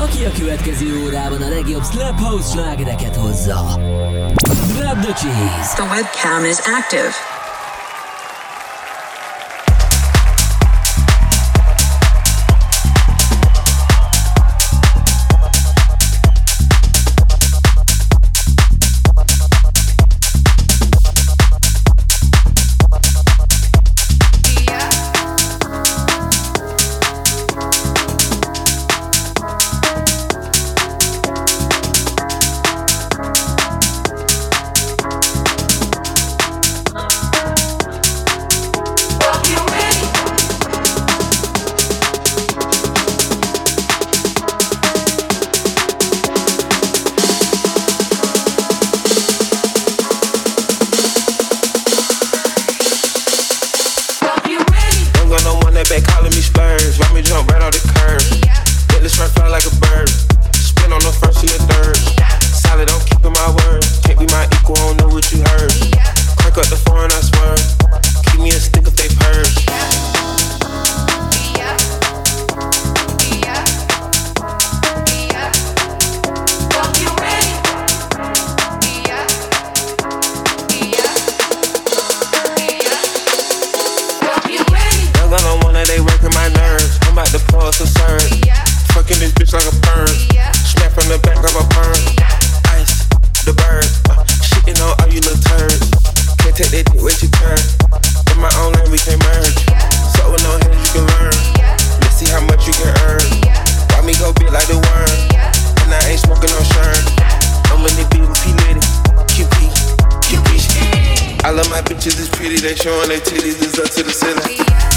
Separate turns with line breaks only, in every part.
Aki a következő órában a legjobb Slap House slágereket hozza. Grab the cheese.
The webcam is active.
showing their titties is up to the ceiling.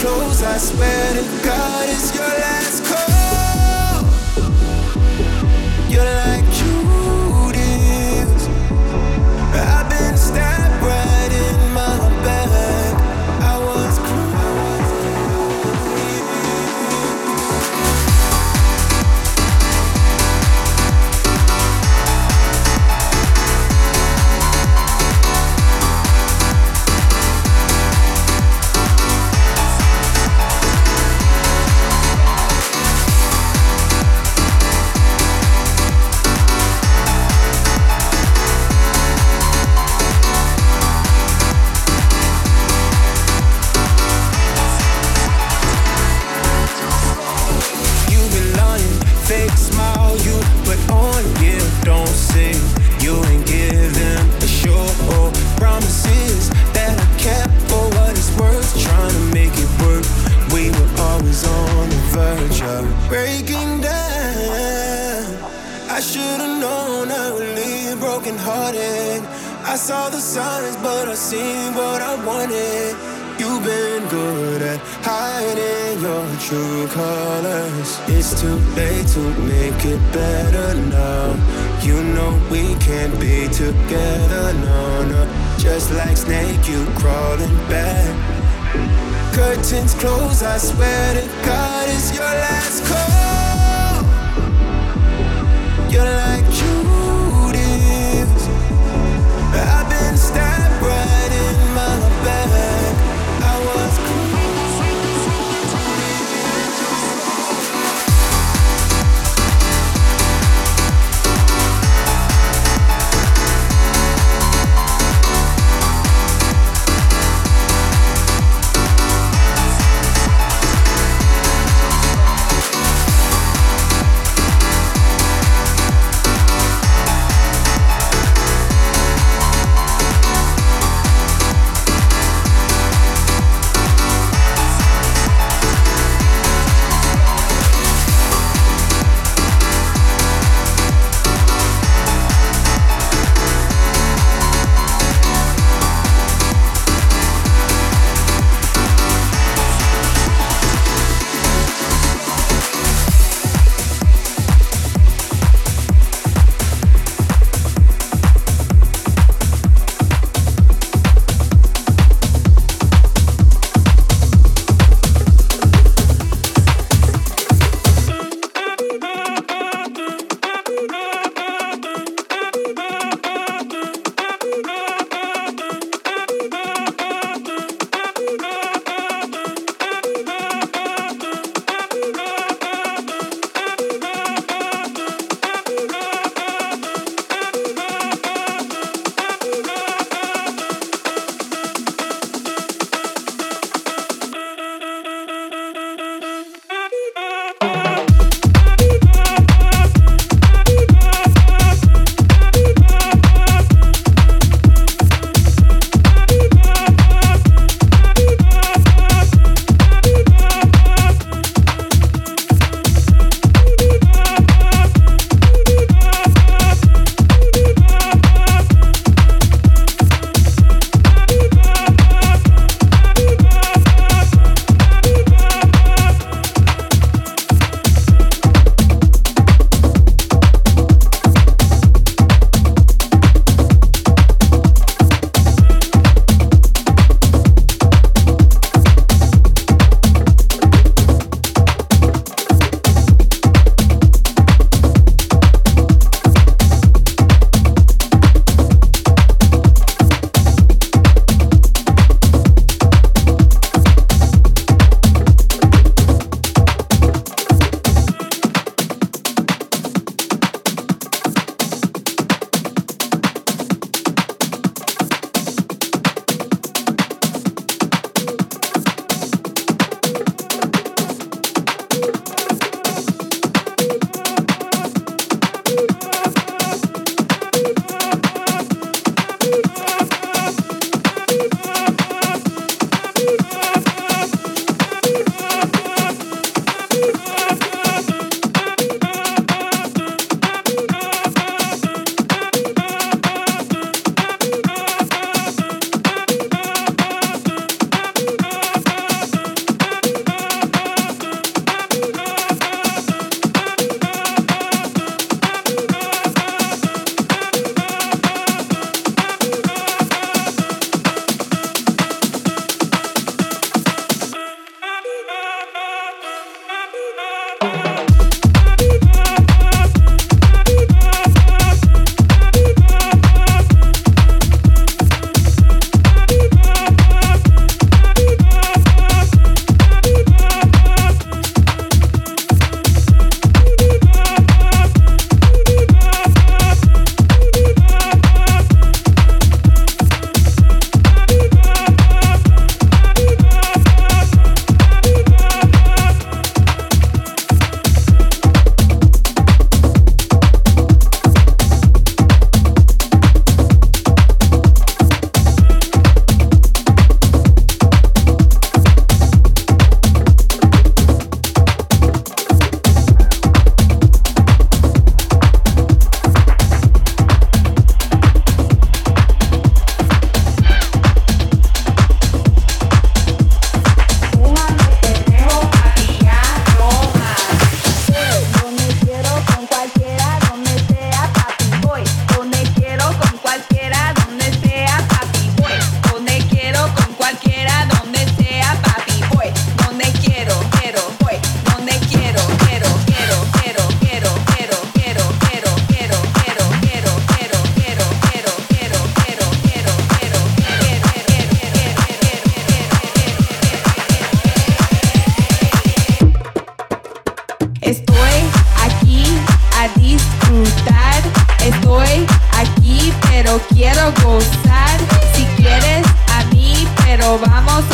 close, I swear to God, it's you. Yo quiero gozar. Si quieres a mí, pero vamos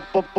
pop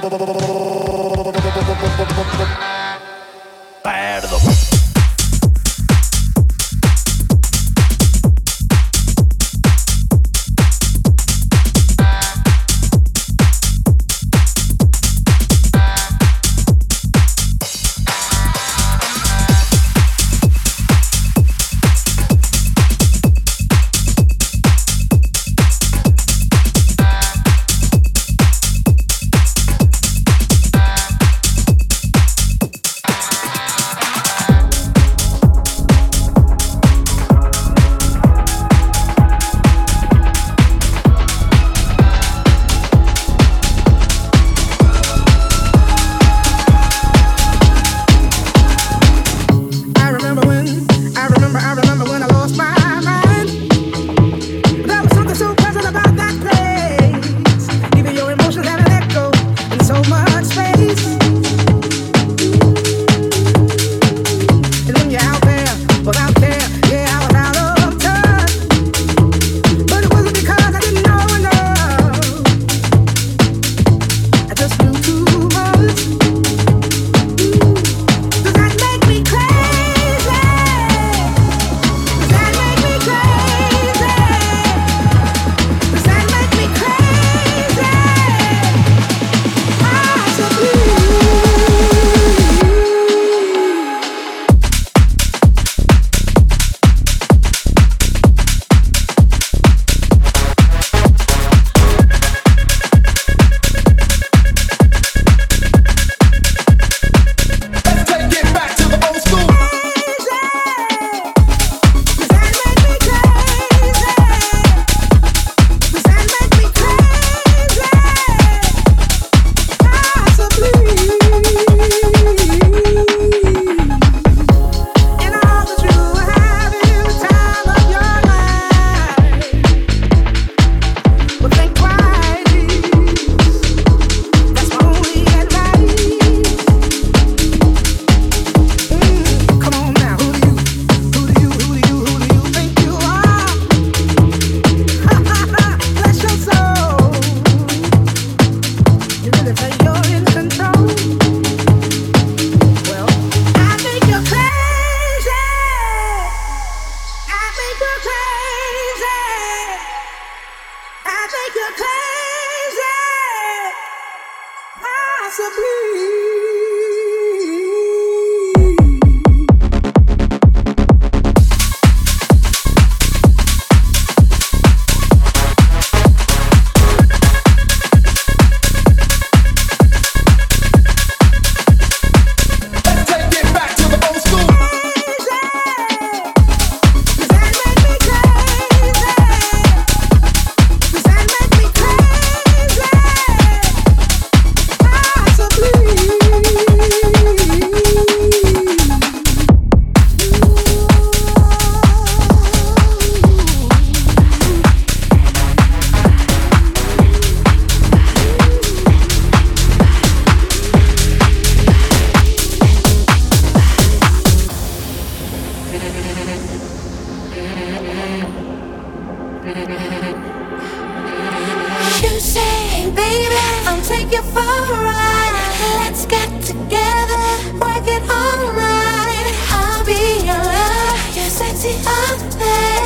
See I
made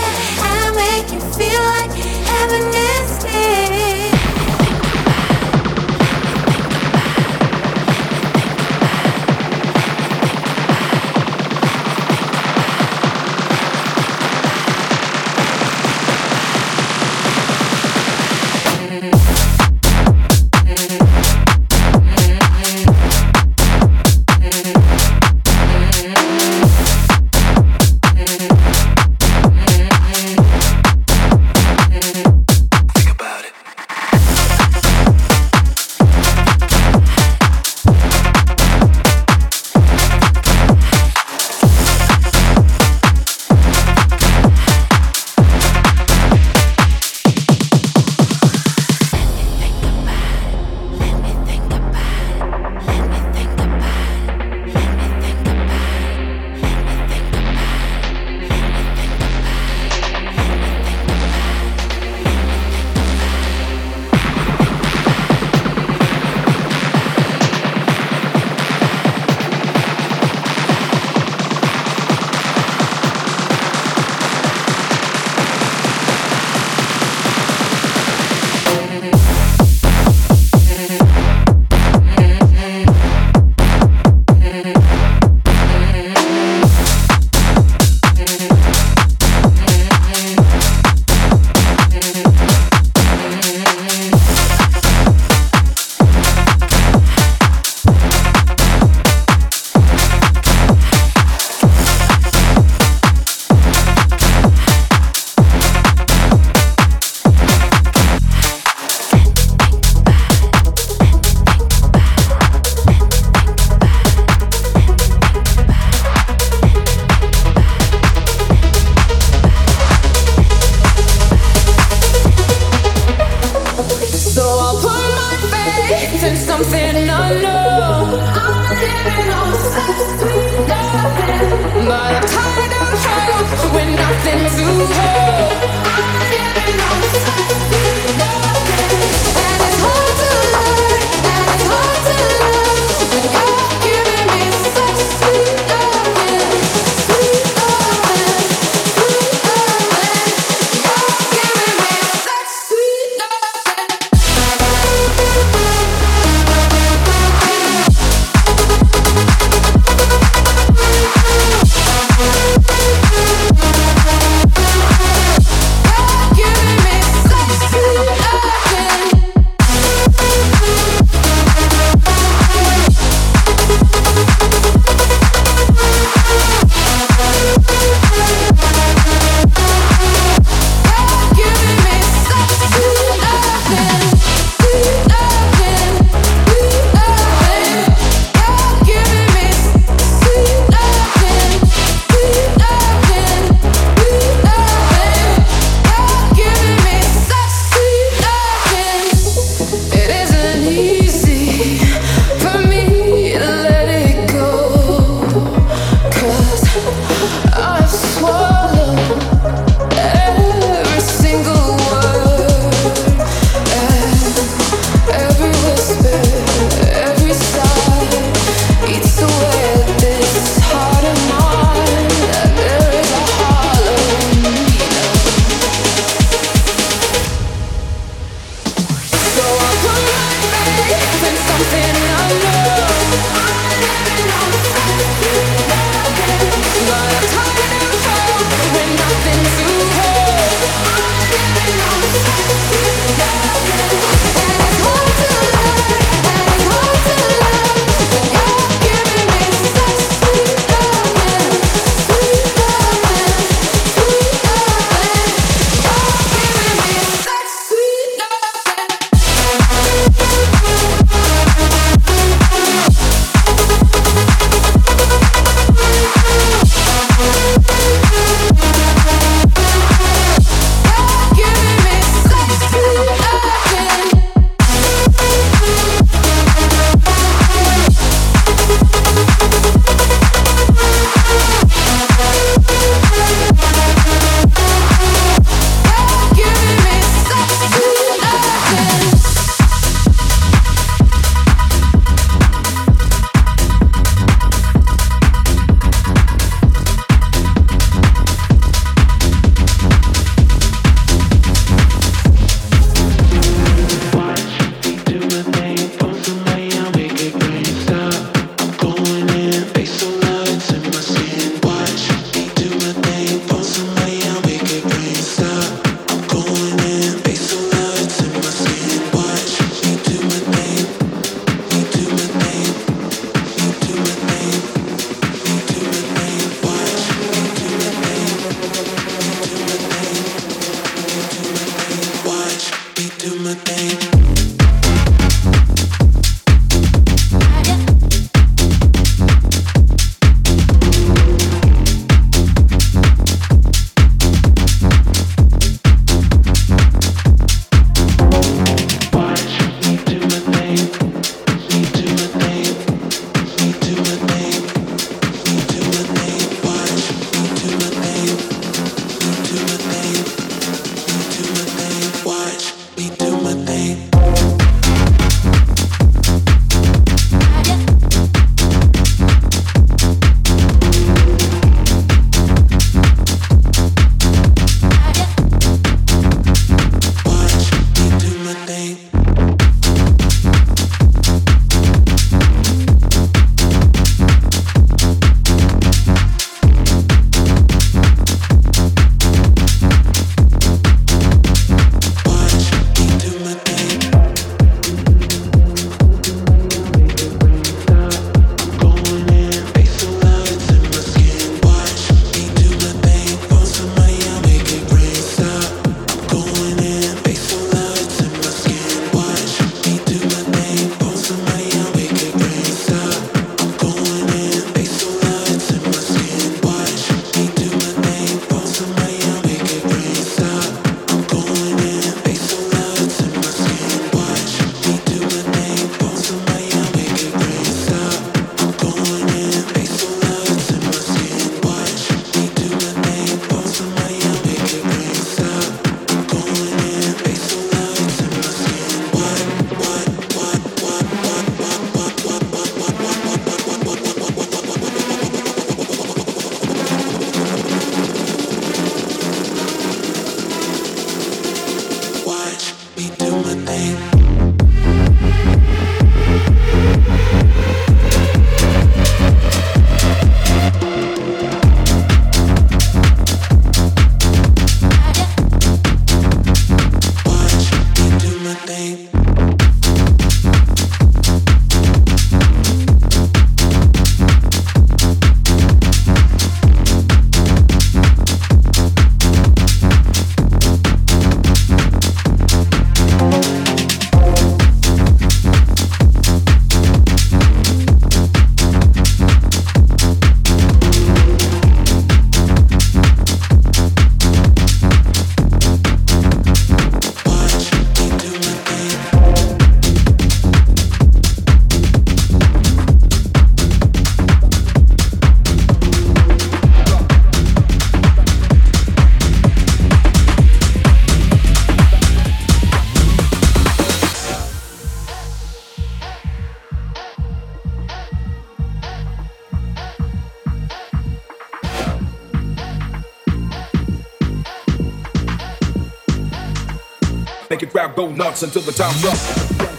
something unknown. I'm living
on nothing, but I'm tired of nothing to hold. Make can crowd go nuts until the time's up.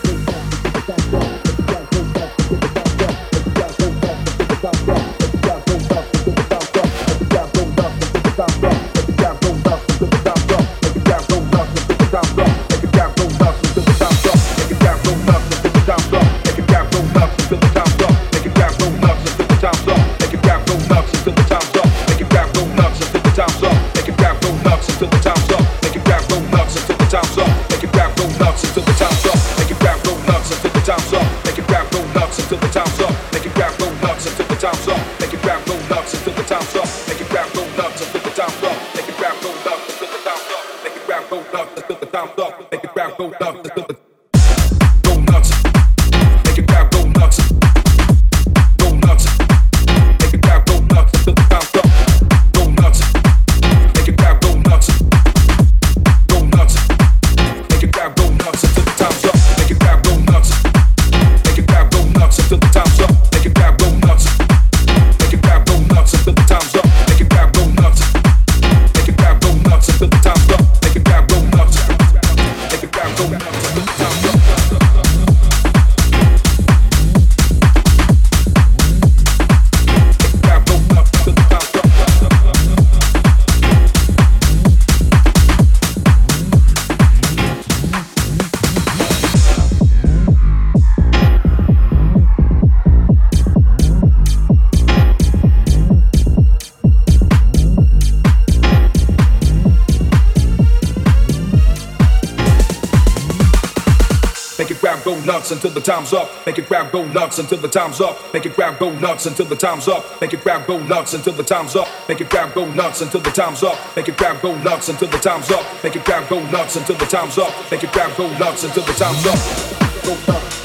time's up. Make it crowd go nuts until the time's up. Make it crowd go nuts until the time's up. Make it crowd go nuts until the time's up. Make it crowd go nuts until the time's up. Make it crowd go nuts until the time's up. Make it crowd go nuts until the time's up. Make it crowd go nuts until the time's up. Go nuts.